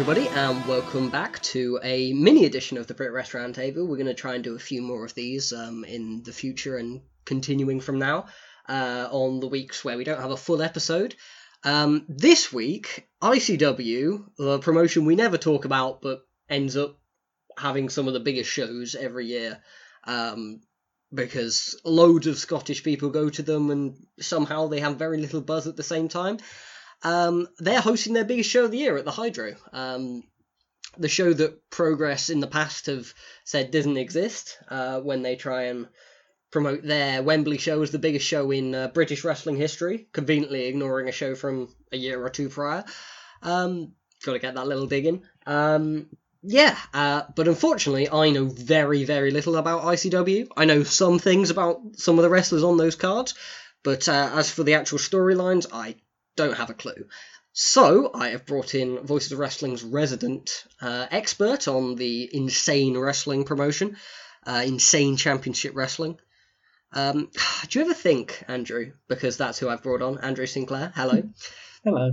Everybody, and welcome back to a mini edition of the Brit Wres Roundtable. We're going to try and do a few more of these um, in the future and continuing from now uh, on the weeks where we don't have a full episode. Um, this week, ICW, the promotion we never talk about but ends up having some of the biggest shows every year um, because loads of Scottish people go to them and somehow they have very little buzz at the same time. Um, they're hosting their biggest show of the year at the Hydro. Um, the show that Progress in the past have said doesn't exist uh, when they try and promote their Wembley show as the biggest show in uh, British wrestling history, conveniently ignoring a show from a year or two prior. Um, Got to get that little dig in. Um, yeah, uh, but unfortunately, I know very, very little about ICW. I know some things about some of the wrestlers on those cards, but uh, as for the actual storylines, I don't have a clue. So, I have brought in Voices of Wrestling's resident uh, expert on the insane wrestling promotion, uh, Insane Championship Wrestling. Um, do you ever think, Andrew, because that's who I've brought on, Andrew Sinclair, hello. Hello.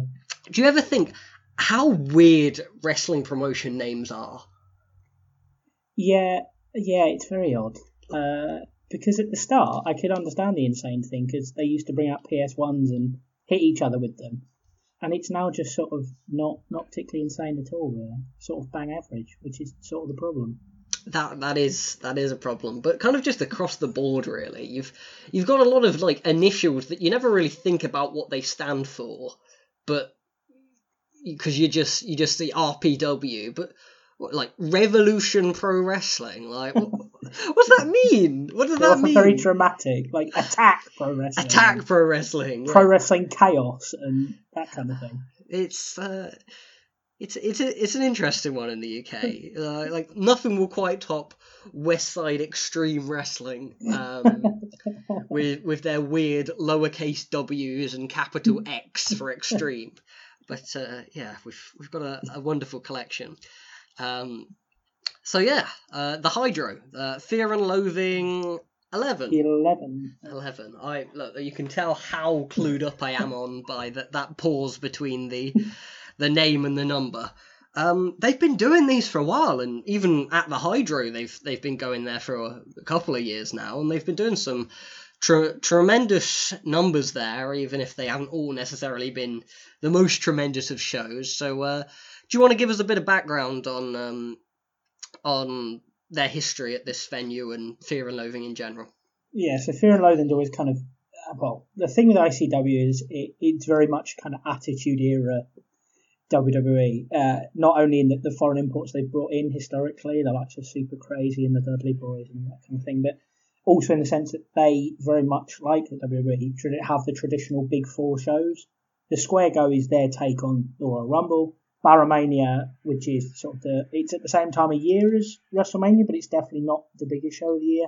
Do you ever think how weird wrestling promotion names are? Yeah, yeah, it's very odd. Uh, because at the start, I could understand the insane thing because they used to bring out PS1s and hit each other with them, and it's now just sort of not not particularly insane at all. Really, sort of bang average, which is sort of the problem. That that is that is a problem, but kind of just across the board, really. You've you've got a lot of like initials that you never really think about what they stand for, but because you just you just see RPW, but like Revolution Pro Wrestling, like what, what's that mean? What does They're that mean? very dramatic, like attack pro wrestling, Attack Pro Wrestling. yeah. pro wrestling chaos, and that kind of thing. it's uh, it's it's a, it's an interesting one in the UK. Uh, like nothing will quite top West Side Extreme Wrestling um, with with their weird lowercase W's and capital X for extreme. But uh, yeah, we've we've got a, a wonderful collection. Um, so yeah, uh, the Hydro, uh, Fear and Loathing eleven. Eleven. 11 i look you can tell how clued up i am on by that that pause between the the name and the number um they've been doing these for a while and even at the hydro they've they've been going there for a, a couple of years now and they've been doing some tre- tremendous numbers there even if they haven't all necessarily been the most tremendous of shows so uh do you want to give us a bit of background on um on their history at this venue and fear and loathing in general Yeah, so Fear and Loathing's always kind of well. The thing with ICW is it, it's very much kind of attitude era WWE. Uh, not only in the, the foreign imports they've brought in historically, the likes of Super Crazy and the Dudley Boys and that kind of thing, but also in the sense that they very much like the WWE have the traditional Big Four shows. The Square Go is their take on the Royal Rumble. BarraMania, which is sort of the it's at the same time of year as WrestleMania, but it's definitely not the biggest show of the year.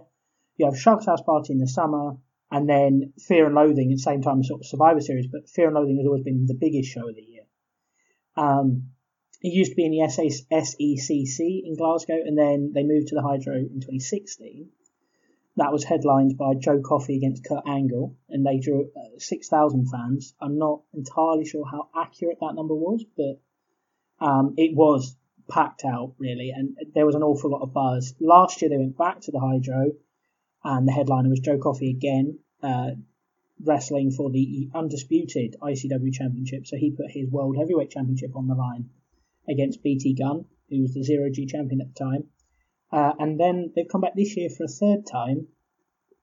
You have Shug's House Party in the summer, and then Fear and Loathing at the same time as sort of Survivor Series, but Fear and Loathing has always been the biggest show of the year. Um, it used to be in the SECC in Glasgow, and then they moved to the Hydro in 2016. that was headlined by Joe Coffey against Kurt Angle, and they drew uh, 6,000 fans. I'm not entirely sure how accurate that number was, but um, it was packed out, really, and there was an awful lot of buzz. Last year they went back to the Hydro, and the headliner was Joe Coffey again, uh, wrestling for the undisputed ICW Championship. So he put his World Heavyweight Championship on the line against BT Gunn, who was the Zero G champion at the time. Uh, and then they've come back this year for a third time,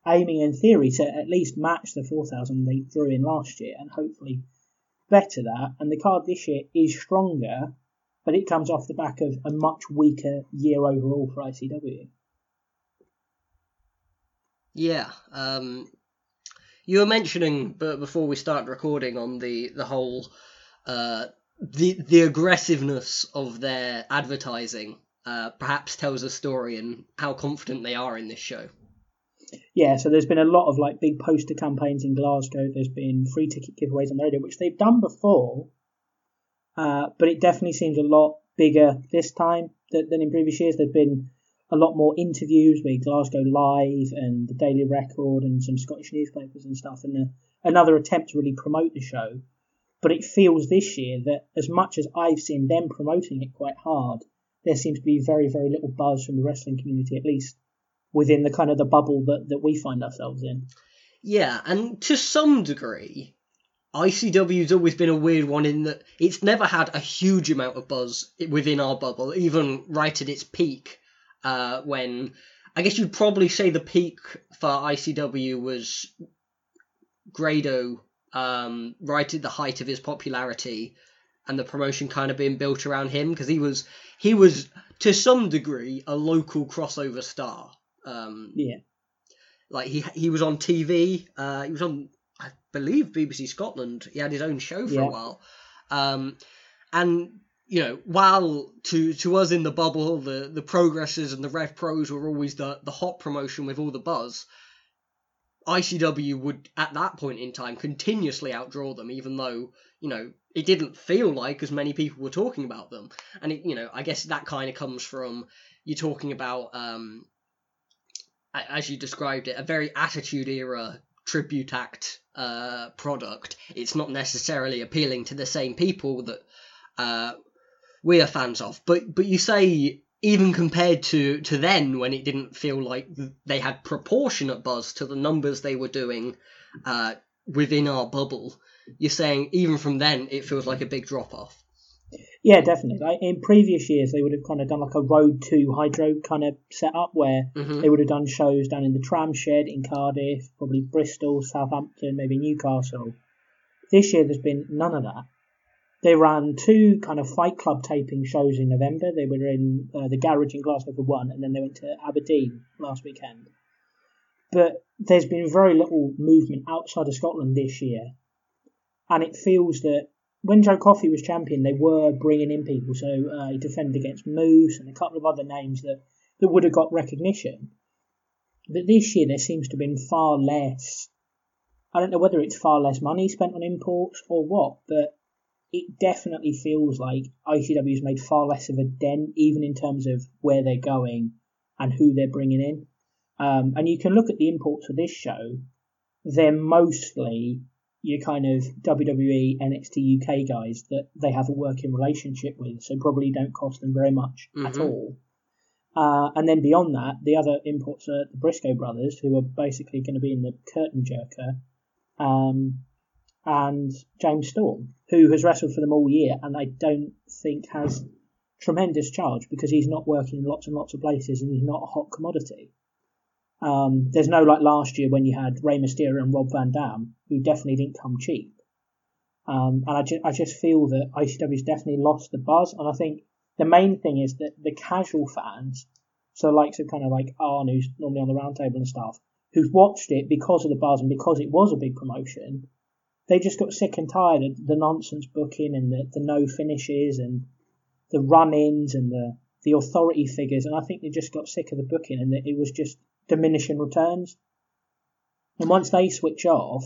aiming in theory to at least match the 4,000 they drew in last year and hopefully better that. And the card this year is stronger, but it comes off the back of a much weaker year overall for ICW. Yeah, um, you were mentioning, but before we start recording, on the the whole uh, the the aggressiveness of their advertising uh, perhaps tells a story and how confident they are in this show. Yeah, so there's been a lot of like big poster campaigns in Glasgow. There's been free ticket giveaways on the radio, which they've done before, uh, but it definitely seems a lot bigger this time than, than in previous years. There've been a lot more interviews with Glasgow Live and the Daily Record and some Scottish newspapers and stuff, and a, uh, another attempt to really promote the show. But it feels this year that as much as I've seen them promoting it quite hard, there seems to be very, very little buzz from the wrestling community, at least within the kind of the bubble that, that we find ourselves in. Yeah, and to some degree, ICW's always been a weird one in that it's never had a huge amount of buzz within our bubble, even right at its peak uh, when I guess you'd probably say the peak for ICW was Grado um, right at the height of his popularity and the promotion kind of being built around him because he was he was to some degree a local crossover star. Um, yeah, like he he was on TV. Uh, he was on believe BBC Scotland. He had his own show for yeah. a while, um, and you know, while to to us in the bubble, the the progresses and the Rev Pros were always the the hot promotion with all the buzz. ICW would at that point in time continuously outdraw them, even though you know it didn't feel like as many people were talking about them. And it, you know, I guess that kind of comes from you talking about, um, as you described it, a very attitude era tribute act uh, product. It's not necessarily appealing to the same people that uh, we are fans of. But but you say even compared to to then when it didn't feel like they had proportionate buzz to the numbers they were doing uh, within our bubble. You're saying even from then it feels like a big drop off. Yeah, definitely. Like in previous years, they would have kind of done like a road to hydro kind of setup where mm-hmm. they would have done shows down in the tram shed in Cardiff, probably Bristol, Southampton, maybe Newcastle. This year, there's been none of that. They ran two kind of Fight Club taping shows in November. They were in uh, the garage in Glasgow for one, and then they went to Aberdeen last weekend. But there's been very little movement outside of Scotland this year, and it feels that when Joe Coffey was champion, they were bringing in people. So uh, he defended against Moose and a couple of other names that, that would have got recognition. But this year there seems to have been far less. I don't know whether it's far less money spent on imports or what, but it definitely feels like ICW's made far less of a dent, even in terms of where they're going and who they're bringing in. Um, and you can look at the imports for this show; they're mostly your kind of WWE, NXT UK guys that they have a working relationship with, so probably don't cost them very much mm-hmm. at all. Uh, and then beyond that, the other imports are the Briscoe brothers, who are basically going to be in the curtain jerker. Um, and James Storm, who has wrestled for them all year and I don't think has tremendous charge because he's not working in lots and lots of places and he's not a hot commodity. Um, there's no like last year when you had Rey Mysterio and Rob Van Dam, who definitely didn't come cheap. Um, and I, ju- I just feel that ICW's definitely lost the buzz. And I think the main thing is that the casual fans, so likes of kind of like Arn, who's normally on the roundtable and stuff, who've watched it because of the buzz and because it was a big promotion, they just got sick and tired of the nonsense booking and the, the no finishes and the run-ins and the the authority figures, and I think they just got sick of the booking and it was just diminishing returns. And once they switch off,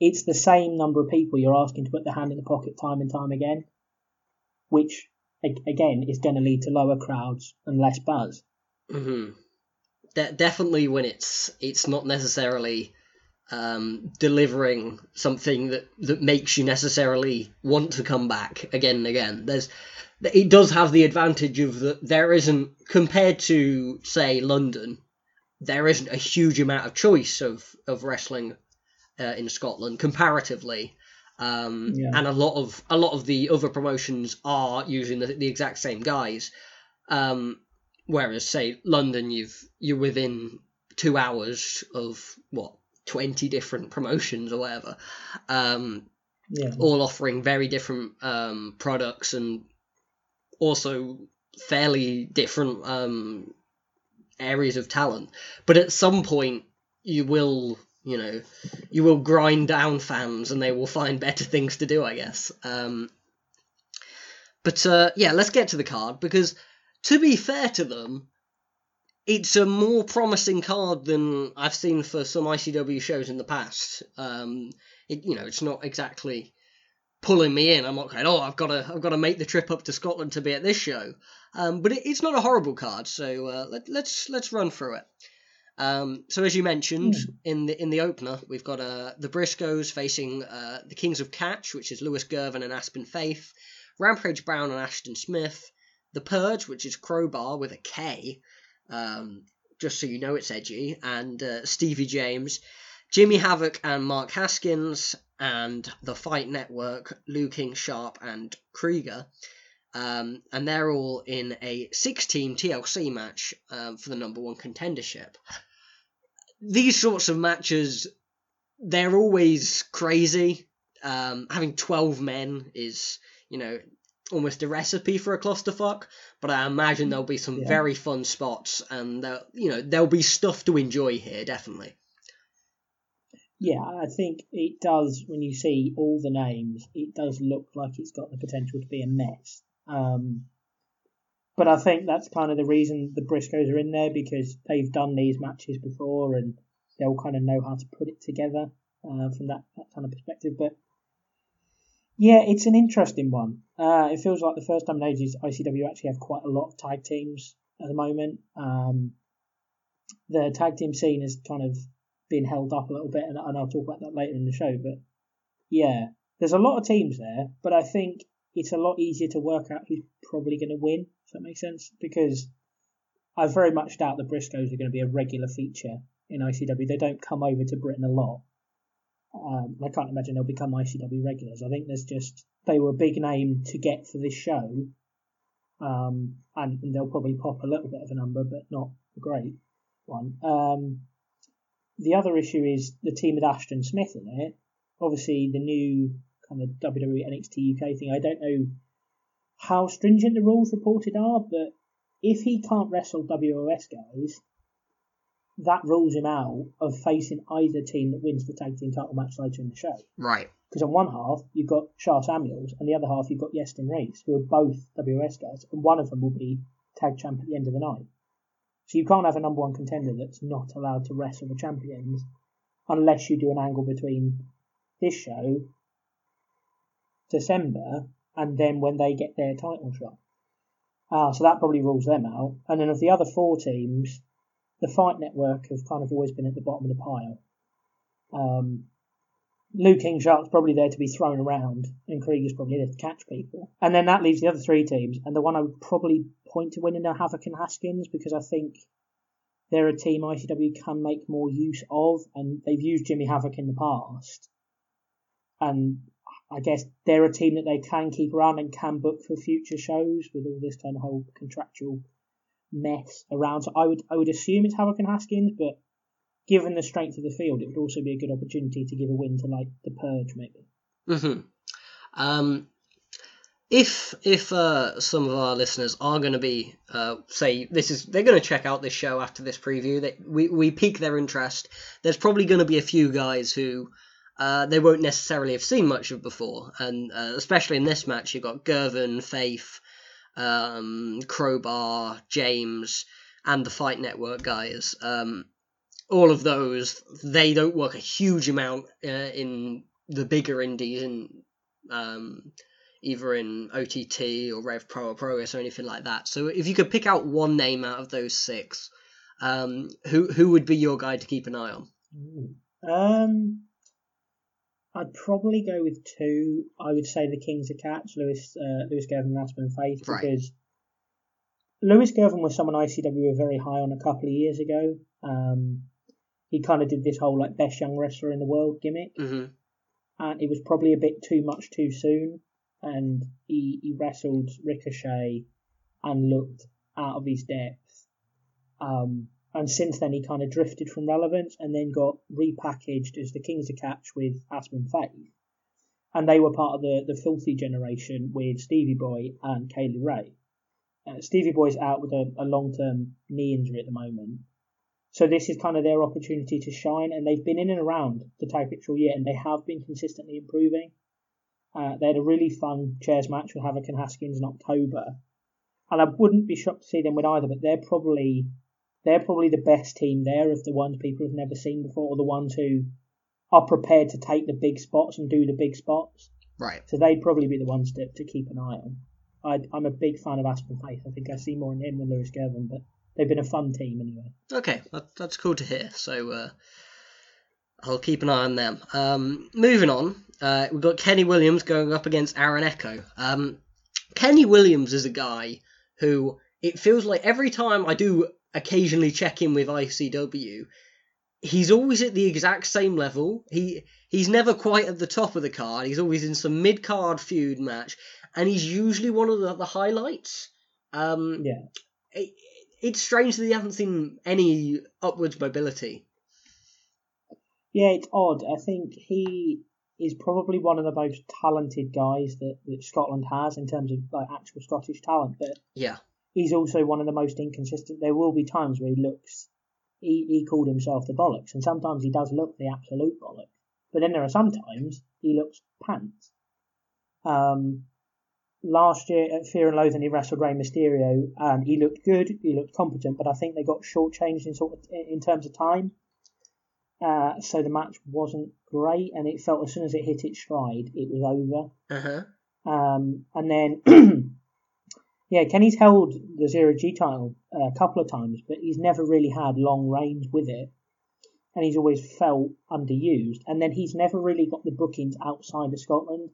it's the same number of people you're asking to put their hand in the pocket time and time again, which again is going to lead to lower crowds and less buzz. Mm-hmm. de- definitely when it's it's not necessarily um, delivering something that that makes you necessarily want to come back again and again. There's it does have the advantage of that there isn't compared to say London, there isn't a huge amount of choice of of wrestling uh, in Scotland comparatively. Um, Yeah. and a lot of a lot of the other promotions are using the, the exact same guys. Um, whereas say London, you've you're within two hours of what twenty different promotions or whatever, um, Yeah. all offering very different um, products and also fairly different um, areas of talent. But at some point, you will, you know, you will grind down fans, and they will find better things to do, I guess. Um, but uh, yeah, let's get to the card because, to be fair to them, it's a more promising card than I've seen for some ICW shows in the past. Um, it, you know, it's not exactly pulling me in. I'm not going, oh, I've got to, I've got to make the trip up to Scotland to be at this show. Um, but it, it's not a horrible card, so uh, let, let's let's run through it. Um, so as you mentioned in the in the opener, we've got uh, the Briscoes facing uh, the Kings of Catch, which is Lewis Girvan and Aspen Faith, Rampage Brown and Ashton Smith, the Purge, which is Crowbar with a K, um, just so you know it's edgy, and uh, Stevie James, Jimmy Havoc and Mark Haskins, and the Fight Network, Lou King Sharp and Krieger. Um, and they're all in a six team TLC match um, for the number one contendership. These sorts of matches, they're always crazy. Um, having 12 men is, you know, almost a recipe for a clusterfuck, but I imagine there'll be some Yeah. very fun spots and, you know, there'll be stuff to enjoy here, definitely. Yeah, I think it does. When you see all the names, it does look like it's got the potential to be a mess. Um, but I think that's kind of the reason the Briscoes are in there because they've done these matches before and they'll kind of know how to put it together uh, from that, that kind of perspective. But yeah, it's an interesting one. Uh, it feels like the first time in ages ICW actually have quite a lot of tag teams at the moment. Um, the tag team scene has kind of been held up a little bit, and, and I'll talk about that later in the show. But yeah, there's a lot of teams there, but I think it's a lot easier to work out who's probably going to win. If that makes sense, because I very much doubt the Briscoes are going to be a regular feature in ICW. They don't come over to Britain a lot. Um, I can't imagine they'll become ICW regulars. I think there's just they were a big name to get for this show, um, and, and they'll probably pop a little bit of a number, but not a great one. Um, the other issue is the team with Ashton Smith in it. Obviously, the new kind of WWE NXT UK thing. I don't know how stringent the rules reported are, but if he can't wrestle WOS guys, that rules him out of facing either team that wins the tag team title match later in the show. Right. Because on one half you've got Sha Samuels, and the other half you've got Iestyn Rees, who are both WS guys, and one of them will be tag champ at the end of the night. So you can't have a number one contender that's not allowed to wrestle the champions unless you do an angle between this show, December, and then when they get their title shot. Ah, so that probably rules them out. And then of the other four teams, the Fight Network have kind of always been at the bottom of the pile. Um, Lou King Sharp's probably there to be thrown around, and Krieger's probably there to catch people. And then that leaves the other three teams, and the one I would probably point to winning are Havoc and Haskins because I think they're a team ICW can make more use of, and they've used Jimmy Havoc in the past. And I guess they're a team that they can keep around and can book for future shows with all this kind of whole contractual mess around. So I would I would assume it's Havoc and Haskins, but given the strength of the field, it would also be a good opportunity to give a win to like the Purge maybe. hmm Um, if if uh, some of our listeners are going to be uh, say this is they're going to check out this show after this preview, that we we pique their interest. There's probably going to be a few guys who. Uh, they won't necessarily have seen much of before, and uh, especially in this match, you've got Girvan, Faith, um, Crowbar, James, and the Fight Network guys. Um, all of those, they don't work a huge amount uh, in the bigger indies, in um, either in OTT or Rev Pro or Progress or anything like that. So if you could pick out one name out of those six, Um, who who would be your guy to keep an eye on? Um, I'd probably go with two. I would say the Kings of Catch, Lewis, uh, Lewis and Aspen Faith, Right. because Lewis Girvan was someone ICW were very high on a couple of years ago. Um, he kind of did this whole like best young wrestler in the world gimmick, hmm and it was probably a bit too much too soon. And he, he wrestled Ricochet and looked out of his depth. Um, and since then, he kind of drifted from relevance and then got repackaged as the Kings of Catch with Aspen Faith. And they were part of the, the filthy generation with Stevie Boy and Kay Lee Ray. Uh, Stevie Boy's out with a, a long term knee injury at the moment. So this is kind of their opportunity to shine, and they've been in and around the tag picture all year, and they have been consistently improving. Uh, they had a really fun chairs match with Havoc and Haskins in October, and I wouldn't be shocked to see them win either. But they're probably they're probably the best team there of the ones people have never seen before, or the ones who are prepared to take the big spots and do the big spots. Right. So they'd probably be the ones to, to keep an eye on. I, I'm a big fan of Aspen Faith. I think I see more in him than Lewis Girvan, but they've been a fun team anyway. Okay, that, that's cool to hear. So uh, I'll keep an eye on them. Um, moving on, uh, we've got Kenny Williams going up against Aaron Echo. Um, Kenny Williams is a guy who it feels like every time I do occasionally check in with ICW, he's always at the exact same level. He he's never quite at the top of the card. He's always in some mid card feud match, and he's usually one of the, the highlights. Um, Yeah. it, it's strange that he hasn't seen any upwards mobility. Yeah, it's odd. I think he is probably one of the most talented guys that, that Scotland has in terms of like actual Scottish talent, but Yeah. He's also one of the most inconsistent. There will be times where he looks, he, he called himself the bollocks, and sometimes he does look the absolute bollocks. But then there are some times he looks pants. Um, last year at Fear and Loathing he wrestled Rey Mysterio, and he looked good, he looked competent, but I think they got shortchanged in sort of in terms of time. Uh, so the match wasn't great, and it felt as soon as it hit its stride, it was over. Uh huh. Um, and then, yeah, Kenny's held the Zero G title uh, a couple of times, but he's never really had long reigns with it. And he's always felt underused. And then he's never really got the bookings outside of Scotland,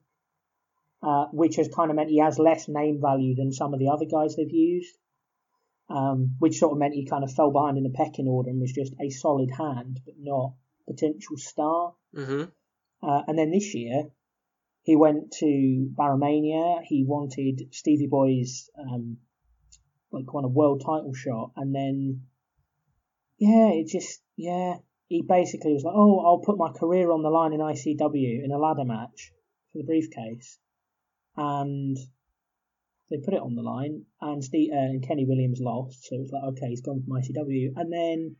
uh, which has kind of meant he has less name value than some of the other guys they've used. Um, which sort of meant he kind of fell behind in the pecking order and was just a solid hand, but not potential star. Mm-hmm. Uh, and then this year, he went to BarraMania. He wanted Stevie Boy's um, like won a world title shot, and then yeah, it just yeah, he basically was like, oh, I'll put my career on the line in ICW in a ladder match for the briefcase, and they put it on the line, and Steve, uh, and Kenny Williams lost, so it's like okay, he's gone from ICW, and then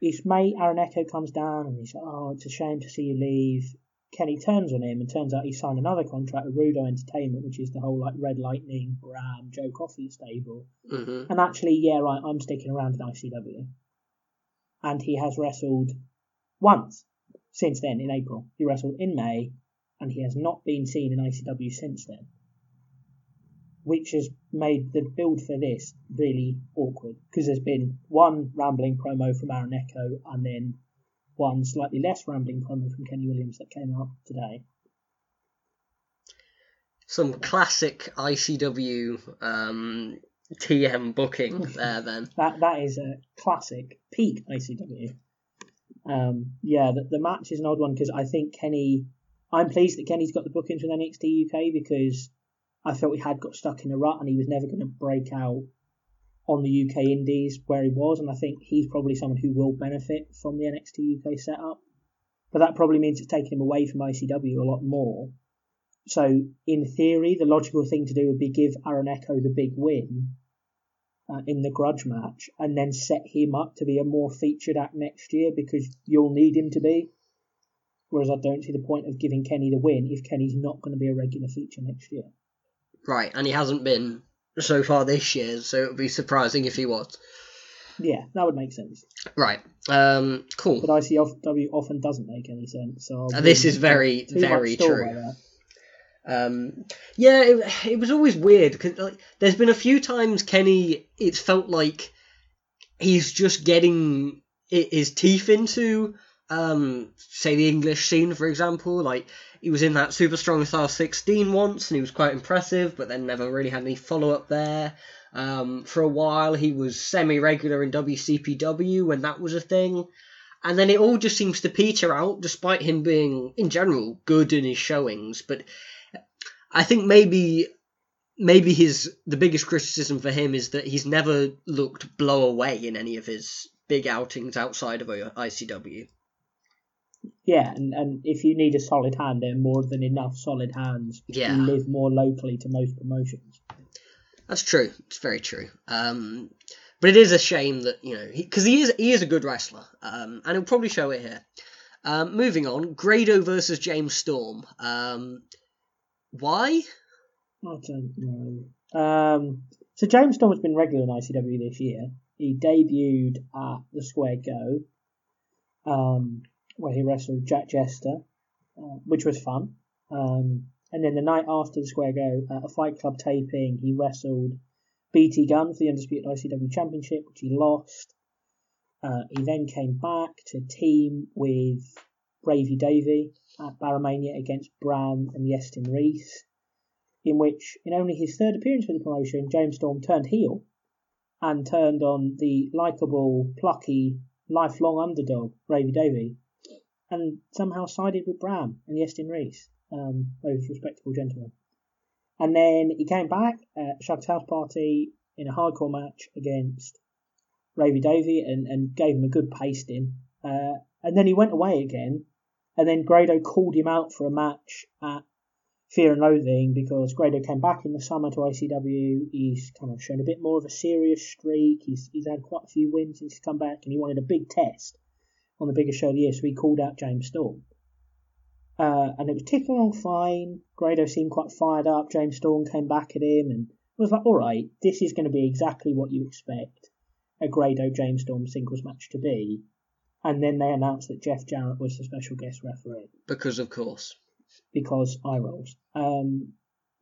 his mate Aaron Echo comes down and he's like, oh, it's a shame to see you leave. Kenny turns on him and turns out he signed another contract with Rudo Entertainment, which is the whole like Red Lightning, Bram, Joe Coffey stable. Mm-hmm. And actually, yeah, right, I'm sticking around in ICW. And he has wrestled once since then in April. He wrestled in May, and he has not been seen in ICW since then. Which has made the build for this really awkward because there's been one rambling promo from Aaron Echo and then one slightly less rambling promo from Kenny Williams that came out today. Some classic ICW um, TM booking there. Then That that is a classic peak ICW. Um, yeah, the, the match is an odd one because I think Kenny. I'm pleased that Kenny's got the bookings with NXT UK because I felt he had got stuck in a rut and he was never going to break out on the UK Indies where he was, and I think he's probably someone who will benefit from the NXT UK setup. But that probably means it's taking him away from ICW a lot more. So, in theory, the logical thing to do would be give Aaron Echo the big win uh, in the grudge match and then set him up to be a more featured act next year because you'll need him to be. Whereas I don't see the point of giving Kenny the win if Kenny's not going to be a regular feature next year. right, and he hasn't been so far this year, so it would be surprising if he was. Yeah, that would make sense. Right. Um. Cool. But ICW often doesn't make any sense. So I Uh, this is very, very true. Um, yeah, it, it was always weird because like, there's been a few times Kenny. It's felt like he's just getting his teeth into, um, say the English scene, for example. Like he was in that Super Strong Style 16 once, and he was quite impressive, but then never really had any follow up there. Um, for a while, he was semi regular in WCPW when that was a thing. And then it all just seems to peter out, despite him being, in general, good in his showings. But I think maybe maybe his the biggest criticism for him is that he's never looked blow away in any of his big outings outside of ICW. Yeah, and, and if you need a solid hand, there are more than enough solid hands Yeah. who live more locally to most promotions. That's true. It's very true. Um, but it is a shame that you know because he, is he is a good wrestler, um, and he'll probably show it here. Um, moving on, Grado versus James Storm. Um, why? I don't know. Um, so James Storm has been regular in ICW this year. He debuted at the Square Go, um, where he wrestled Jack Jester, uh, which was fun. Um, and then the night after the Square Go, at a Fight Club taping, he wrestled BT Gunn for the Undisputed ICW Championship, which he lost. Uh, he then came back to team with Bravey Davy at BarraMania against Bram and Iestyn Rees, in which, in only his third appearance for the promotion, James Storm turned heel and turned on the likable, plucky, lifelong underdog, Bravey Davy, and somehow sided with Bram and Iestyn Rees, um, those respectable gentlemen. And then he came back at Shug's house party in a hardcore match against Bravey Davy and, and gave him a good pasting. Uh, and then he went away again. And then Grado called him out for a match at Fear and Loathing because Grado came back in the summer to ICW. He's kind of shown a bit more of a serious streak. He's, he's had quite a few wins since he's come back and he wanted a big test on the biggest show of the year. So he called out James Storm. Uh, and it was ticking along fine. Grado seemed quite fired up. James Storm came back at him and was like, all right, this is going to be exactly what you expect a Grado James Storm singles match to be. And then they announced that Jeff Jarrett was the special guest referee Because of course. because eye rolls. Um,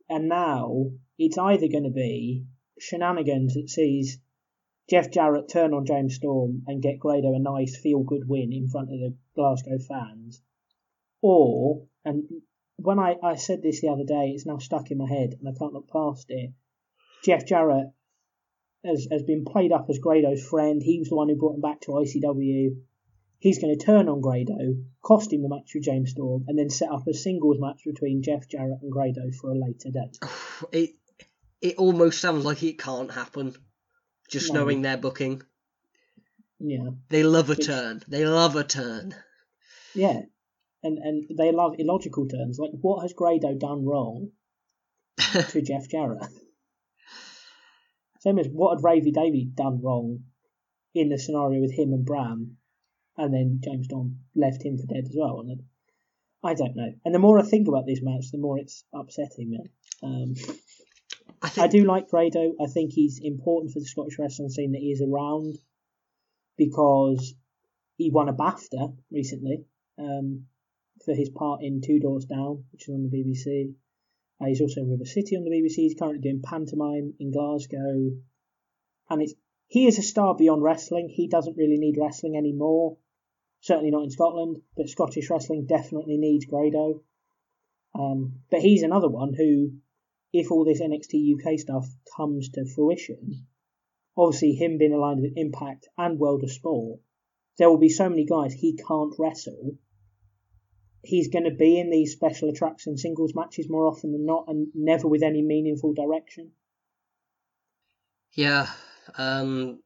and now it's either going to be shenanigans that sees Jeff Jarrett turn on James Storm and get Grado a nice feel good win in front of the Glasgow fans, or and when I, I said this the other day, it's now stuck in my head and I can't look past it. Jeff Jarrett has, has been played up as Grado's friend. He was the one who brought him back to ICW. He's going to turn on Grado, cost him the match with James Storm, and then set up a singles match between Jeff Jarrett and Grado for a later date. It it almost sounds like it can't happen. Just No. knowing their booking, Yeah, they love a Which- turn. They love a turn. yeah, and and they love illogical turns. Like, what has Grado done wrong to Jeff Jarrett? Same as what had Bravey Davy done wrong in the scenario with him and Bram, and then James Storm left him for dead as well. And I don't know. And the more I think about this match, the more it's upsetting me. Um, I think I do like Grado. I think he's important for the Scottish wrestling scene that he is around because he won a BAFTA recently um, for his part in Two Doors Down, which is on the BBC. Uh, he's also in River City on the BBC. He's currently doing pantomime in Glasgow, and it's he is a star beyond wrestling. He doesn't really need wrestling anymore. Certainly not in Scotland, but Scottish wrestling definitely needs Grado. Um, but he's another one who if all this NXT UK stuff comes to fruition, obviously him being aligned with Impact and World of Sport, there will be so many guys he can't wrestle. He's going to be in these special attraction singles matches more often than not, and never with any meaningful direction. Yeah. Um,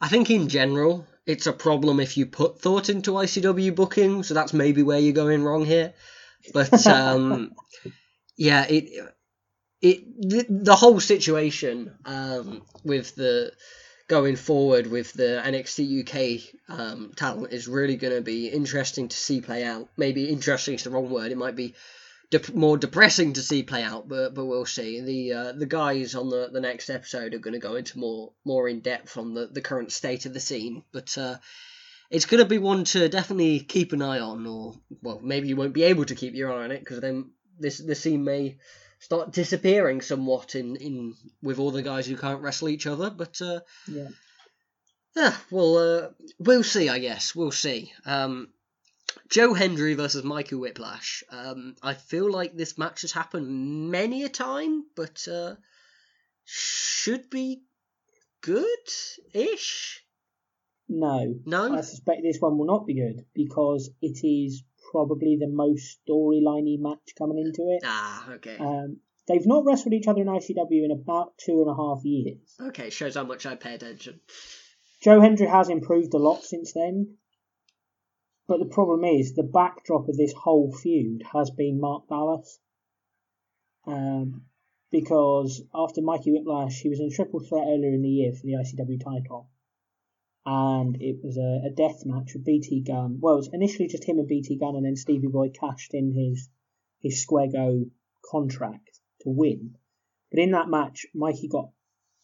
I think in general, it's a problem if you put thought into ICW booking, so that's maybe where you're going wrong here. But um, yeah, it it the, the whole situation um, with the going forward with the NXT UK um, talent is really going to be interesting to see play out. Maybe interesting is the wrong word. It might be dep- more depressing to see play out, but but we'll see. The uh, the guys on the, the next episode are going to go into more more in depth on the, the current state of the scene, but. Uh, it's going to be one to definitely keep an eye on, or well, maybe you won't be able to keep your eye on it because then this the scene may start disappearing somewhat in, in with all the guys who can't wrestle each other. But uh, Yeah. Yeah, well, uh, we'll see. I guess we'll see. Um, Joe Hendry versus Mikey Whiplash. Um, I feel like this match has happened many a time, but uh, should be good-ish. No. No. I suspect this one will not be good because it is probably the most storyliney match coming into it. Ah, okay. Um, they've not wrestled each other in ICW in about two and a half years. Okay, shows how much I pay attention. Joe Hendry has improved a lot since then. But the problem is, the backdrop of this whole feud has been Mark Dallas. Um, because after Mikey Whiplash, he was in a triple threat earlier in the year for the ICW title. And it was a, a death match with BT Gunn. Well, it was initially just him and BT Gunn, and then Stevie Boy cashed in his his Square Go contract to win. But in that match, Mikey got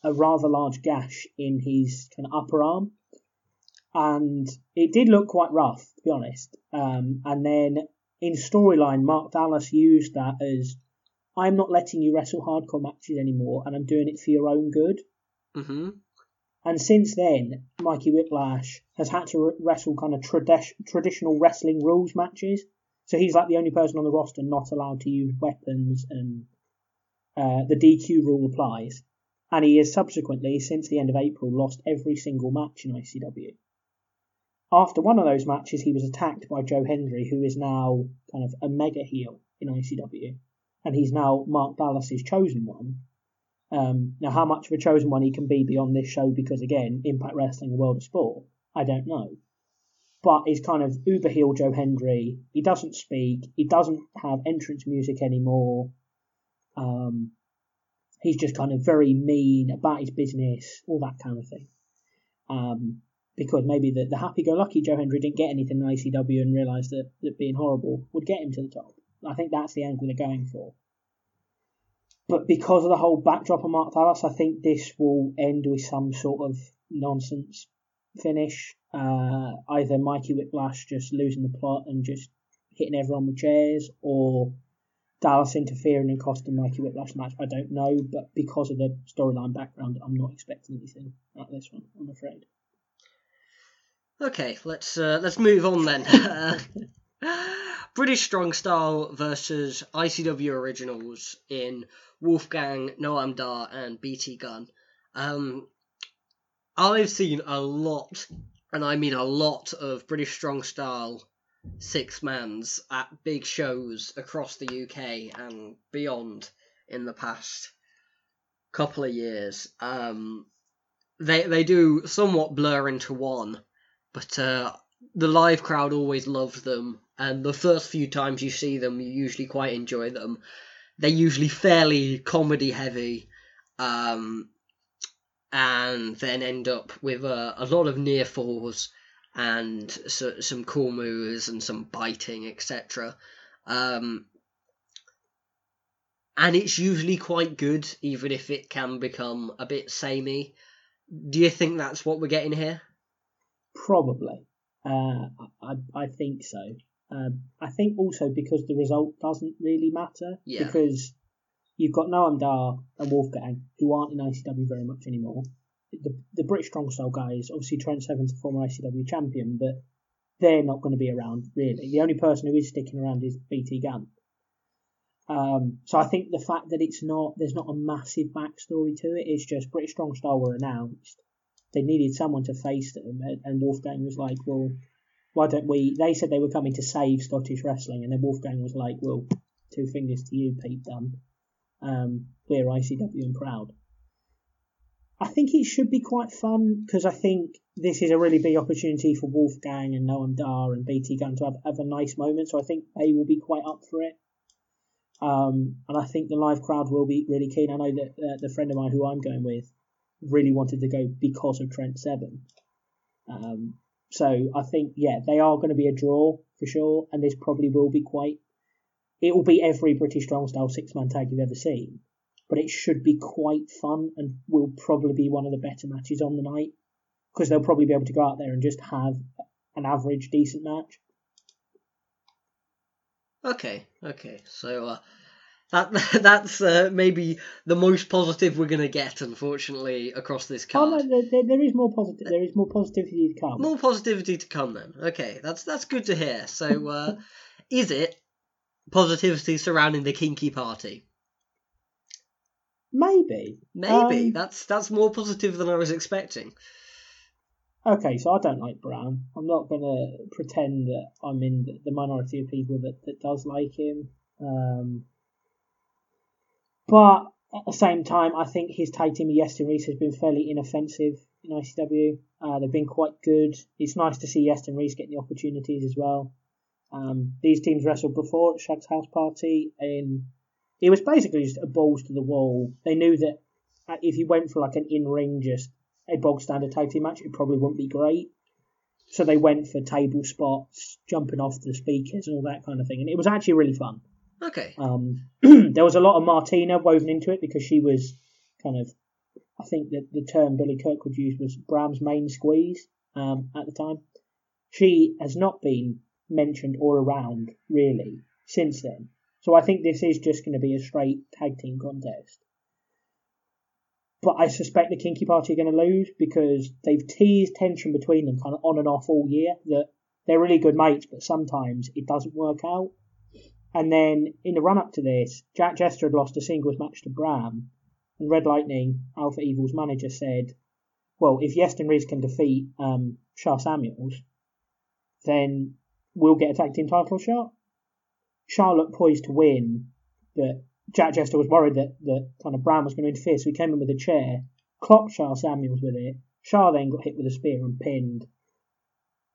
a rather large gash in his kind of upper arm, and it did look quite rough, to be honest. Um, and then in storyline, Mark Dallas used that as I'm not letting you wrestle hardcore matches anymore, and I'm doing it for your own good. Mm-hmm. And since then, Mikey Whiplash has had to wrestle kind of tradi- traditional wrestling rules matches. So he's like the only person on the roster not allowed to use weapons, and uh, the DQ rule applies. And he has subsequently, since the end of April, lost every single match in ICW. After one of those matches, he was attacked by Joe Hendry, who is now kind of a mega heel in ICW, and he's now Mark Dallas's chosen one. Um, now, how much of a chosen one he can be beyond this show, because again, Impact Wrestling, the world of sport, I don't know. But he's kind of uber heel Joe Hendry. He doesn't speak. He doesn't have entrance music anymore. Um, he's just kind of very mean about his business, all that kind of thing. Um, because maybe the, the happy-go-lucky Joe Hendry didn't get anything in ICW and realised that, that being horrible would get him to the top. I think that's the angle they're going for. But because of the whole backdrop of Mark Dallas, I think this will end with some sort of nonsense finish. Uh, either Mikey Whiplash just losing the plot and just hitting everyone with chairs, or Dallas interfering and costing Mikey Whiplash match. I don't know, but because of the storyline background, I'm not expecting anything out of this one. I'm afraid. Okay, let's uh, let's move on then. British Strong Style versus ICW Originals in Wolfgang, Noam Dar, and BT Gunn. Um, I've seen a lot, and I mean a lot, of British Strong Style six mans at big shows across the UK and beyond in the past couple of years. Um, they they do somewhat blur into one, but uh, the live crowd always loves them, and the first few times you see them, you usually quite enjoy them. They're usually fairly comedy heavy, um, and then end up with a, a lot of near falls and so, some cool moves and some biting, etc. Um, and it's usually quite good, even if it can become a bit samey. Do you think that's what we're getting here? Probably. Uh, I, I think so. Um, I think also because the result doesn't really matter. Yeah. Because you've got Noam Dar and Wolfgang, who aren't in ICW very much anymore. The, the British Strong Style guys, obviously Trent Seven's a former ICW champion, but they're not going to be around really. The only person who is sticking around is BT Gunn. Um, so I think the fact that it's not there's not a massive backstory to it. It's just British Strong Style were announced. They needed someone to face them, and, and Wolfgang was like, "Well, why don't we?" They said they were coming to save Scottish wrestling, and then Wolfgang was like, "Well, two fingers to you, Pete Dunne. Um, we're ICW and proud." I think it should be quite fun because I think this is a really big opportunity for Wolfgang and Noam Dar and BT Gunn to have, have a nice moment. So I think they will be quite up for it. Um, and I think the live crowd will be really keen. I know that uh, the friend of mine who I'm going with really wanted to go because of Trent Seven. Um, so I think yeah, they are going to be a draw for sure, and this probably will be quite. It will be every British Strong Style six man tag you've ever seen, but it should be quite fun and will probably be one of the better matches on the night because they'll probably be able to go out there and just have an average decent match. Okay, okay. So uh, That that's uh, maybe the most positive we're gonna get, unfortunately, across this card. Oh no, there, there is more positive. There is more positivity to come. More positivity to come then. Okay, that's that's good to hear. So, uh, is it positivity surrounding the kinky party? Maybe. Maybe Um, that's that's more positive than I was expecting. Okay, so I don't like Brown. I'm not going to pretend that I'm in the, the minority of people that, that does like him. Um, but at the same time, I think his tag team Iestyn Rees has been fairly inoffensive in ICW. Uh, they've been quite good. It's nice to see Iestyn Rees getting the opportunities as well. Um, these teams wrestled before at Shug's House Party, and it was basically just a balls to the wall. They knew that uh, if you went for like an in ring, just a bog standard tag team match, it probably wouldn't be great. So they went for table spots, jumping off the speakers, and all that kind of thing, and it was actually really fun. Okay. Um, there was a lot of Martina woven into it because she was kind of, I think that the term Billy Kirkwood used was Bram's main squeeze um, at the time. She has not been mentioned or around really since then. So I think this is just going to be a straight tag team contest. But I suspect the Kinky Party are going to lose because they've teased tension between them kind of on and off all year that they're really good mates, but sometimes it doesn't work out. And then in the run up to this, Jack Jester had lost a singles match to Bram, and Red Lightning, Alpha Evil's manager, said, "Well, if Iestyn Rees can defeat um, Sha Samuels, then we'll get a tag team title shot." Charlotte poised to win, but Jack Jester was worried that, that kind of Bram was going to interfere, so he came in with a chair, clocked Sha Samuels with it. Sha then got hit with a spear and pinned.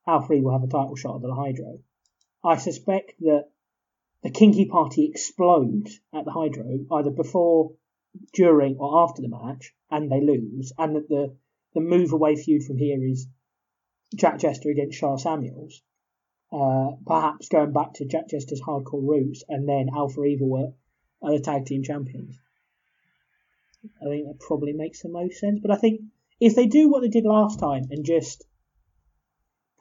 Alpha Evil have a title shot at the Hydro. I suspect that the Kinky Party explode at the Hydro either before, during, or after the match, and they lose, and that the, the move away feud from here is Jack Jester against Sha Samuels. Uh, perhaps going back to Jack Jester's hardcore roots, and then Alpha Evil are, are the tag team champions. I think that probably makes the most sense. But I think if they do what they did last time and just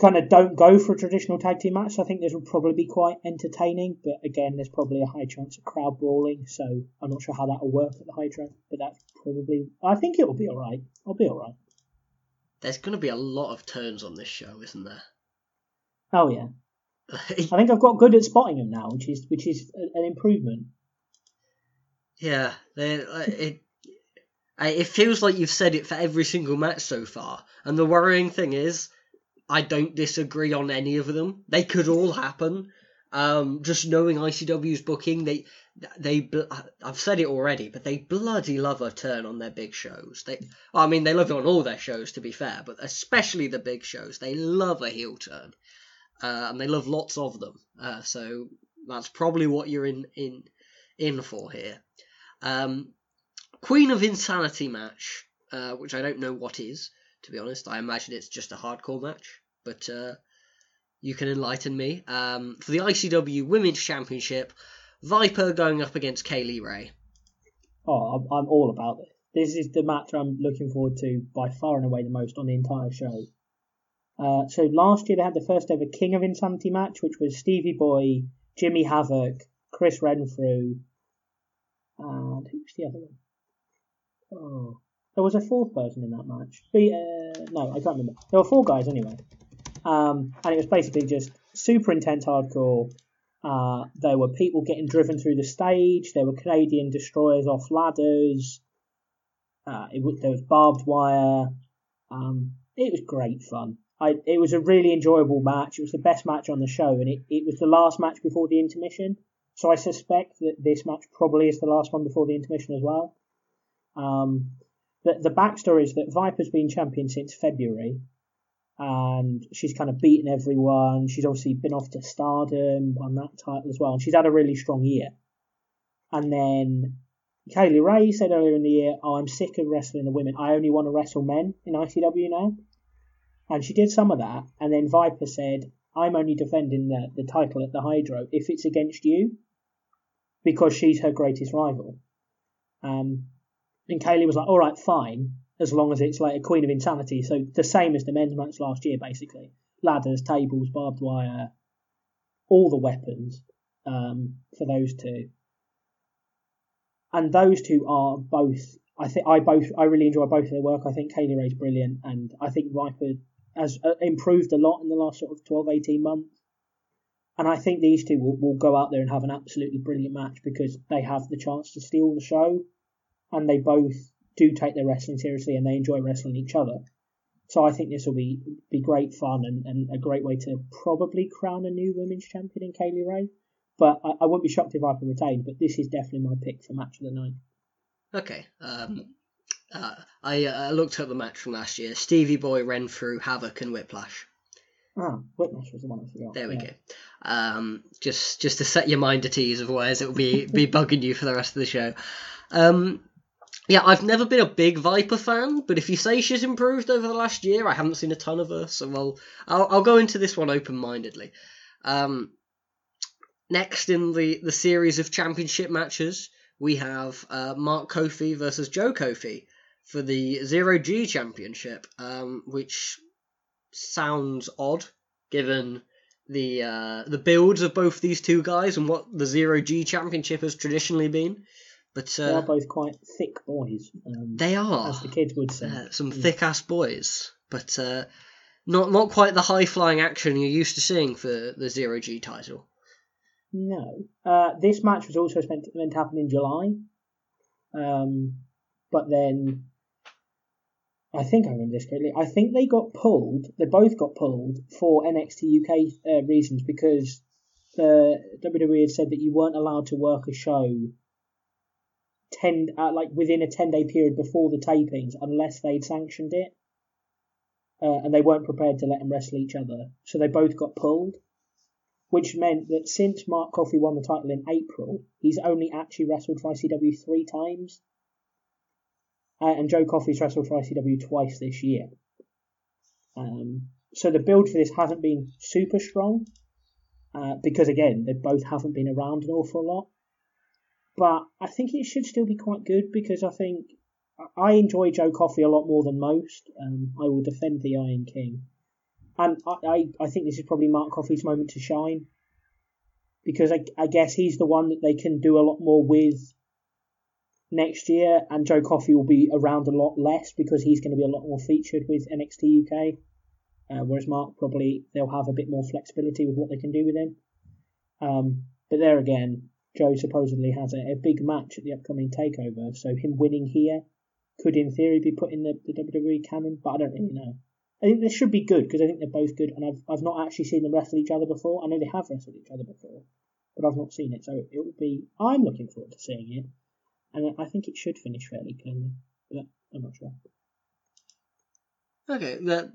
kind of don't go for a traditional tag team match, I think this will probably be quite entertaining. But again, there's probably a high chance of crowd brawling, so I'm not sure how that will work at the Hydro. But that's probably, I think it will be alright. I'll be alright. There's going to be a lot of turns on this show, isn't there? Oh yeah, I think I've got good at spotting them now, which is which is a- an improvement. yeah, they- it. It feels like you've said it for every single match so far, and the worrying thing is, I don't disagree on any of them. They could all happen. Um, just knowing ICW's booking, they they I've said it already, but they bloody love a turn on their big shows. They, I mean, they love it on all their shows to be fair, but especially the big shows, they love a heel turn, uh, and they love lots of them. Uh, so that's probably what you're in in in for here. Um, Queen of Insanity match, uh, which I don't know what is, to be honest. I imagine it's just a hardcore match, but uh, you can enlighten me. Um, for the ICW Women's Championship, Viper going up against Kay Lee Ray. Oh, I'm, I'm all about this. This is the match I'm looking forward to by far and away the most on the entire show. Uh, so last year they had the first ever King of Insanity match, which was Stevie Boy, Jimmy Havoc, Chris Renfrew, and who's the other one? Oh, there was a fourth person in that match. Be, uh, no, I can't remember. There were four guys anyway, um, and it was basically just super intense hardcore. Uh, there were people getting driven through the stage. There were Canadian destroyers off ladders. Uh, it there was barbed wire. Um, it was great fun. I, it was a really enjoyable match. It was the best match on the show, and it, it was the last match before the intermission. So I suspect that this match probably is the last one before the intermission as well. Um, the, the backstory is that Viper's been champion since February, and she's kind of beaten everyone. She's obviously been off to Stardom on that title as well, and she's had a really strong year. And then Kay Lee Ray said earlier in the year, "Oh, I'm sick of wrestling the women. I only want to wrestle men in ICW now." And she did some of that, and then Viper said, "I'm only defending the, the title at the Hydro if it's against you, because she's her greatest rival." Um, and Kay Lee was like, "All right, fine, as long as it's like a Queen of Insanity." So the same as the men's match last year, basically: ladders, tables, barbed wire, all the weapons um, for those two. and those two are both. I think I both I really enjoy both of their work. I think Kay Lee Ray's brilliant, and I think Viper has uh, improved a lot in the last sort of 12, 18 months. And I think these two will, will go out there and have an absolutely brilliant match because they have the chance to steal the show, and they both do take their wrestling seriously and they enjoy wrestling each other. So I think this will be be great fun and, and a great way to probably crown a new women's champion in Kay Lee Ray. But I, I wouldn't be shocked if I Viper retained. But this is definitely my pick for match of the night. Okay. Um, uh, I uh, looked at the match from last year. Stevie Boy ran through Havoc and Whiplash. Ah, Whiplash was the one I forgot. There we yeah. go. Um, just just to set your mind at ease, otherwise it will be be bugging you for the rest of the show. Um, yeah, I've never been a big Viper fan, but if you say she's improved over the last year, I haven't seen a ton of her, so I'll I'll, I'll go into this one open mindedly. Um, next in the the series of championship matches, we have uh, Mark Coffey versus Joe Coffey for the Zero G Championship, um, which sounds odd given the uh, the builds of both these two guys and what the Zero G Championship has traditionally been. But They are uh, both quite thick boys. Um, they are as the kids would say. uh, some thick ass boys, but uh, not not quite the high flying action you're used to seeing for the Zero G title. No. Uh, this match was also meant to, meant to happen in July. Um, but then, I think I remember this correctly. I think they got pulled. They both got pulled for NXT UK uh, reasons because the WWE had said that you weren't allowed to work a show ten uh, like within a ten day period before the tapings unless they'd sanctioned it. Uh, and they weren't prepared to let them wrestle each other, so they both got pulled which meant that since Mark Coffey won the title in April, he's only actually wrestled for ICW three times. Uh, and Joe Coffey's wrestled for ICW twice this year. Um, so the build for this hasn't been super strong, uh, because again, they both haven't been around an awful lot. But I think it should still be quite good because I think I enjoy Joe Coffey a lot more than most. Um, I will defend the Iron King. And I, I, I think this is probably Mark Coffey's moment to shine. Because I, I guess he's the one that they can do a lot more with next year, and Joe Coffey will be around a lot less because he's going to be a lot more featured with NXT UK. Uh, whereas Mark probably they'll have a bit more flexibility with what they can do with him. Um, but there again, Joe supposedly has a, a big match at the upcoming takeover, so him winning here could in theory be put in the, the WWE canon, but I don't really know. I think this should be good because I think they're both good, and I've I've not actually seen them wrestle each other before. I know they have wrestled each other before, but I've not seen it, so it will be. I'm looking forward to seeing it, and I think it should finish fairly cleanly. But I'm not sure. Okay, that,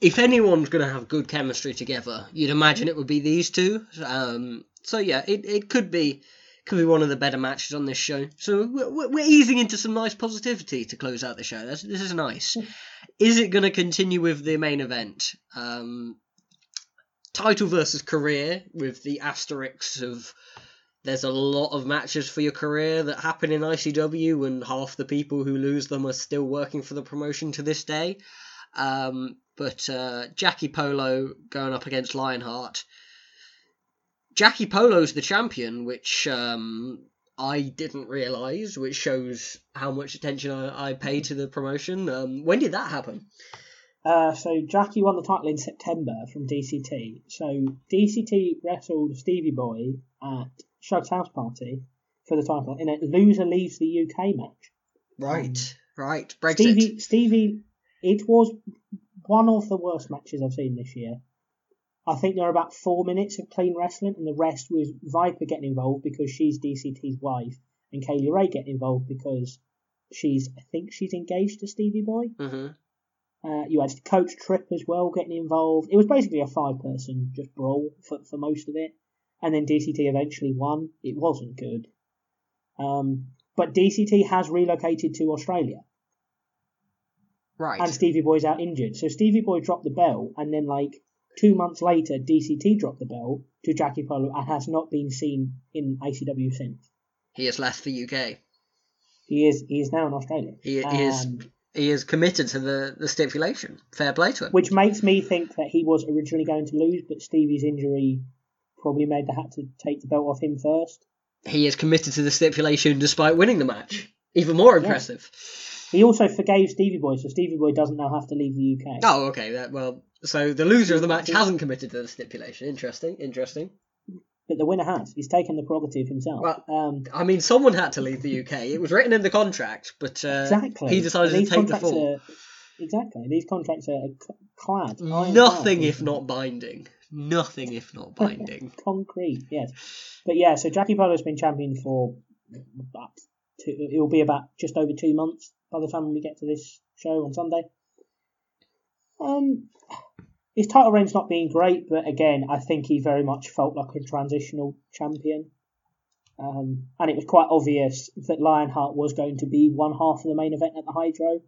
if anyone's going to have good chemistry together, you'd imagine it would be these two. Um, so yeah, it, it could be could be one of the better matches on this show. So we're, we're easing into some nice positivity to close out the show. That's, this is nice. Is it going to continue with the main event? Um, title versus career with the asterisks of there's a lot of matches for your career that happen in ICW, and half the people who lose them are still working for the promotion to this day. Um, but uh, Jackie Polo going up against Lionheart. Jackie Polo's the champion, which um, I didn't realise, which shows how much attention I, I pay to the promotion. Um, when did that happen? Uh, so Jackie won the title in September from DCT. So DCT wrestled Stevie Boy at Shug's House Party for the title in a loser leaves the UK match. Right, right. Brexit. Stevie, Stevie, it was one of the worst matches I've seen this year. I think there are about four minutes of clean wrestling, and the rest was Viper getting involved because she's DCT's wife, and Kay Lee Ray getting involved because she's, I think she's engaged to Stevie Boy. hmm Uh, you had Coach Tripp as well getting involved. It was basically a five person just brawl for, for most of it. And then DCT eventually won. It wasn't good. Um, but DCT has relocated to Australia. Right. And Stevie Boy's out injured. So Stevie Boy dropped the belt, and then like two months later, DCT dropped the belt to Jackie Polo and has not been seen in ICW since. he has left the UK. He is he is now in Australia. He, he is um, he is committed to the, the stipulation. Fair play to him. which makes me think that he was originally going to lose, but Stevie's injury probably made the hat to take the belt off him first. he is committed to the stipulation despite winning the match. Even more impressive. He also forgave Stevie Boy, so Stevie Boy doesn't now have to leave the UK. Oh, okay. That, well, so the loser of the match hasn't committed to the stipulation. Interesting. Interesting. But the winner has. He's taken the prerogative himself. Well, um, I mean, someone had to leave the UK. It was written in the contract, but uh, exactly. he decided to take the fall. Are, exactly. These contracts are clad. Nothing if not binding. Nothing if not binding. concrete. Yes, but yeah. So Jackie Polo's been champion for about two, it will be about just over two months by the time we get to this show on Sunday. Um, his title reign's not been great, but again, I think he very much felt like a transitional champion. Um, and it was quite obvious that Lionheart was going to be one half of the main event at the Hydro.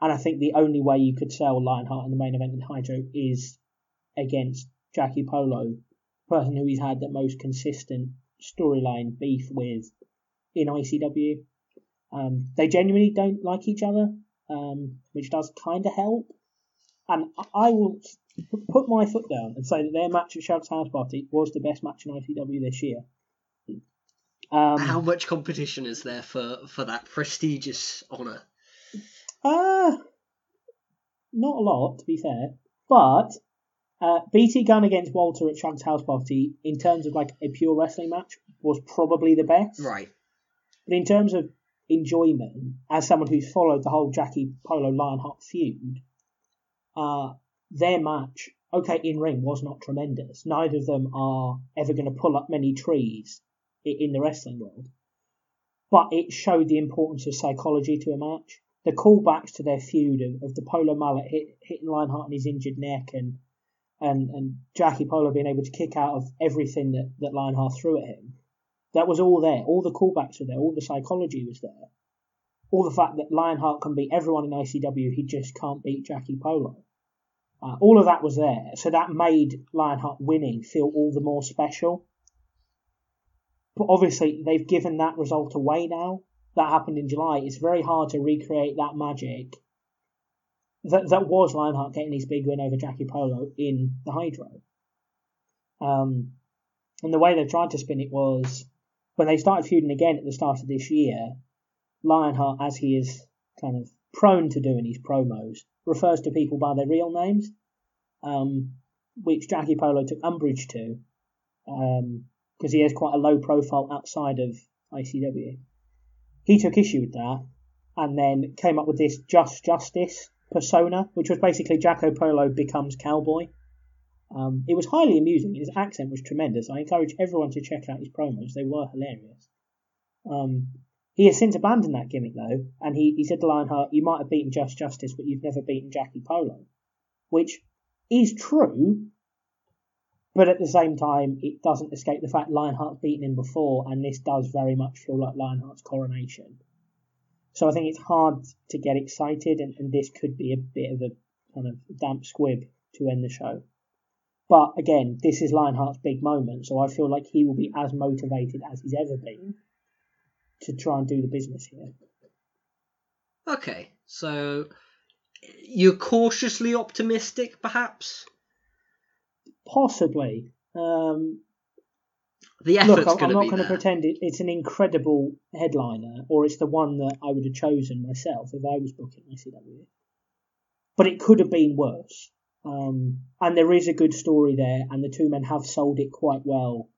And I think the only way you could sell Lionheart in the main event in the Hydro is against Jackie Polo, person who he's had the most consistent storyline beef with in ICW. Um, they genuinely don't like each other, um, which does kind of help. And I will put my foot down and say that their match at Shug's House Party was the best match in ICW this year. Um, How much competition is there for, for that prestigious honour? Uh, not a lot, to be fair. But uh, BT Gunn against Walter at Shug's House Party, in terms of like a pure wrestling match, was probably the best. Right. But in terms of enjoyment, as someone who's followed the whole Jackie Polo Lionheart feud, uh, their match, okay, in ring was not tremendous. Neither of them are ever going to pull up many trees in the wrestling world. But it showed the importance of psychology to a match. The callbacks to their feud of, of the Polo Mallet hit, hitting Lionheart on his injured neck and, and, and Jackie Polo being able to kick out of everything that, that Lionheart threw at him. That was all there. All the callbacks were there. All the psychology was there. All the fact that Lionheart can beat everyone in ICW, he just can't beat Jackie Polo. Uh, all of that was there. So that made Lionheart winning feel all the more special. But obviously, they've given that result away now. That happened in July. It's very hard to recreate that magic that that was Lionheart getting his big win over Jackie Polo in the Hydro. Um, and the way they tried to spin it was when they started feuding again at the start of this year, Lionheart, as he is kind of prone to doing his promos, refers to people by their real names, um, which Jackie Polo took umbrage to, because he has quite a low profile outside of ICW. He took issue with that, and then came up with this Just Justice persona, which was basically Jacko Polo becomes cowboy. Um, it was highly amusing. His accent was tremendous. I encourage everyone to check out his promos. They were hilarious. Um, he has since abandoned that gimmick though, and he, he said to Lionheart, "You might have beaten Just Justice, but you've never beaten Jackie Polo," which is true. But at the same time, it doesn't escape the fact Lionheart's beaten him before, and this does very much feel like Lionheart's coronation. So I think it's hard to get excited, and, and this could be a bit of a kind of damp squib to end the show. But again, this is Lionheart's big moment, so I feel like he will be as motivated as he's ever been to try and do the business here. Okay, so you're cautiously optimistic, perhaps? Possibly. Um, The look, effort's I'm, going I'm not going to pretend it, it's an incredible headliner, or it's the one that I would have chosen myself if I was booking ICW. But it could have been worse. Um, and there is a good story there, and the two men have sold it quite well.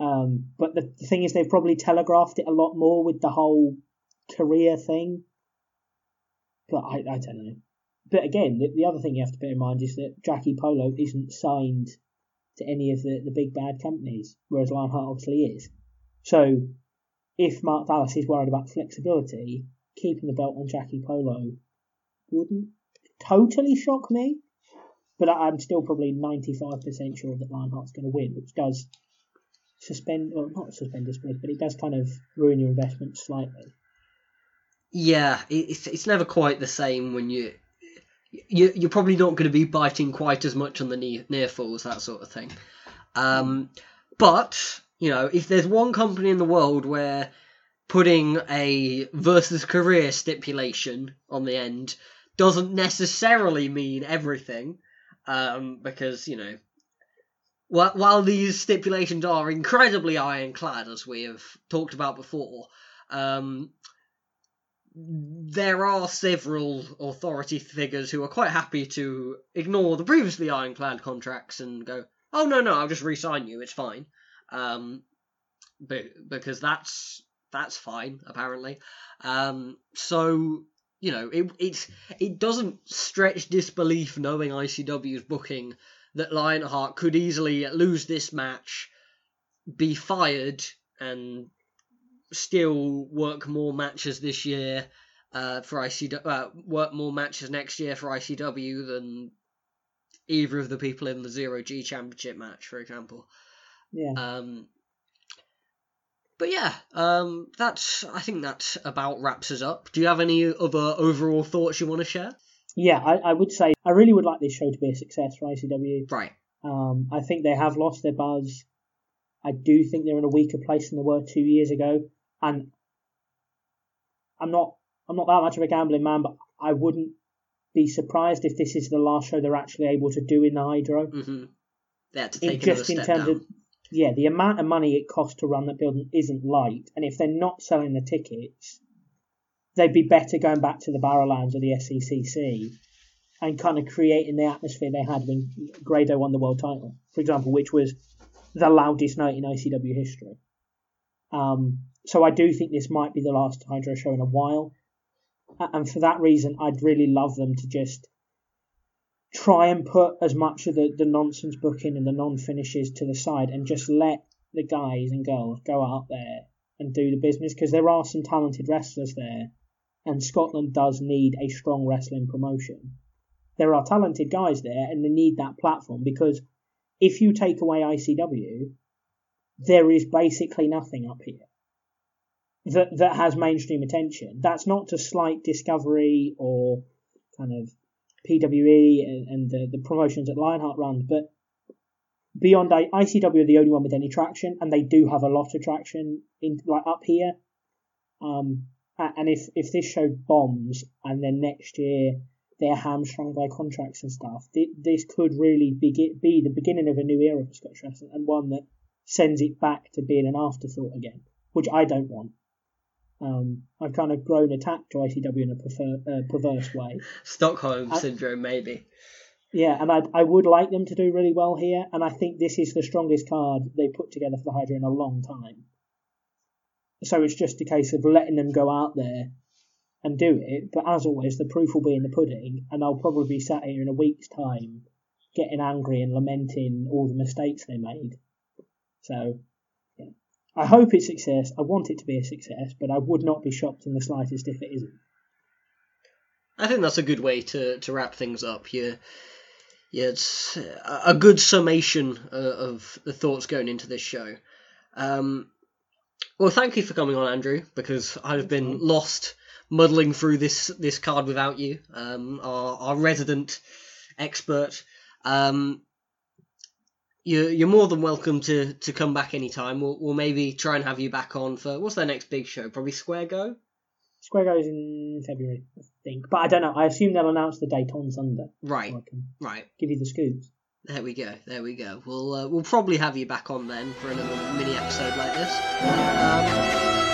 Um, but the, thing is, they've probably telegraphed it a lot more with the whole career thing. But I, I don't know. But again, the, the other thing you have to bear in mind is that Jackie Polo isn't signed to any of the, the big bad companies, whereas Lionheart obviously is. So, if Mark Dallas is worried about flexibility, keeping the belt on Jackie Polo wouldn't totally shock me. But I'm still probably 95% sure that Lionheart's going to win, which does suspend, well, not suspend disbelief, but it does kind of ruin your investment slightly. Yeah, it's it's never quite the same when you you you're probably not going to be biting quite as much on the near, near falls that sort of thing. Um, but you know, if there's one company in the world where putting a versus career stipulation on the end doesn't necessarily mean everything, um, because you know while, these stipulations are incredibly ironclad, as we have talked about before, um, there are several authority figures who are quite happy to ignore the previously ironclad contracts and go, "Oh no, no, I'll just re-sign you. It's fine," um, because that's that's fine apparently. Um, so you know, it it's it doesn't stretch disbelief knowing ICW's booking that Lionheart could easily lose this match, be fired, and still work more matches this year uh, for ICW, uh, work more matches next year for ICW than either of the people in the Zero G Championship match, for example. Yeah. Um, but yeah, um, that's I think that about wraps us up. Do you have any other overall thoughts you want to share? Yeah, I, I would say I really would like this show to be a success for ICW. Right. Um, I think they have lost their buzz. I do think they're in a weaker place than they were two years ago, and I'm not I'm not that much of a gambling man, but I wouldn't be surprised if this is the last show they're actually able to do in the Hydro. Mm-hmm. They had to take It just in terms down. of yeah, the amount of money it costs to run that building isn't light, and if they're not selling the tickets, they'd be better going back to the Barrowlands or the SECC and kind of creating the atmosphere they had when Grado won the world title, for example, which was the loudest night in ICW history. Um, so I do think this might be the last Hydro show in a while, and for that reason, I'd really love them to just try and put as much of the, the nonsense booking and the non finishes to the side and just let the guys and girls go out there and do the business because there are some talented wrestlers there and Scotland does need a strong wrestling promotion. There are talented guys there and they need that platform because if you take away ICW, there is basically nothing up here that that has mainstream attention. That's not to slight Discovery or kind of PWE and, and the, the promotions that Lionheart runs, but beyond ICW are the only one with any traction, and they do have a lot of traction in like up here. Um, and if if this show bombs and then next year they're hamstrung by contracts and stuff, thi- this could really be be the beginning of a new era for Scottish wrestling and one that sends it back to being an afterthought again, which I don't want. Um, I've kind of grown attached to ICW in a prefer, uh, perverse way. Stockholm I- syndrome, maybe. Yeah, and I I would like them to do really well here, and I think this is the strongest card they put together for the Hydro in a long time. So it's just a case of letting them go out there and do it. But as always, the proof will be in the pudding, and I'll probably be sat here in a week's time, getting angry and lamenting all the mistakes they made. So, yeah. I hope it's success. I want it to be a success, but I would not be shocked in the slightest if it isn't. I think that's a good way to, to wrap things up. Yeah, yeah, it's a good summation uh, of the thoughts going into this show. Um, well, thank you for coming on, Andrew, because I've been lost muddling through this this card without you, um, our, our resident expert. Um, you're, you're more than welcome to, to come back anytime. We'll, we'll maybe try and have you back on for what's their next big show? Probably Square Go. Square Go's in February, I think. But I don't know. I assume they'll announce the date on Sunday. Right, So right. give you the scoops. There we go. There we go. We'll uh, we'll probably have you back on then for another mini episode like this. Um,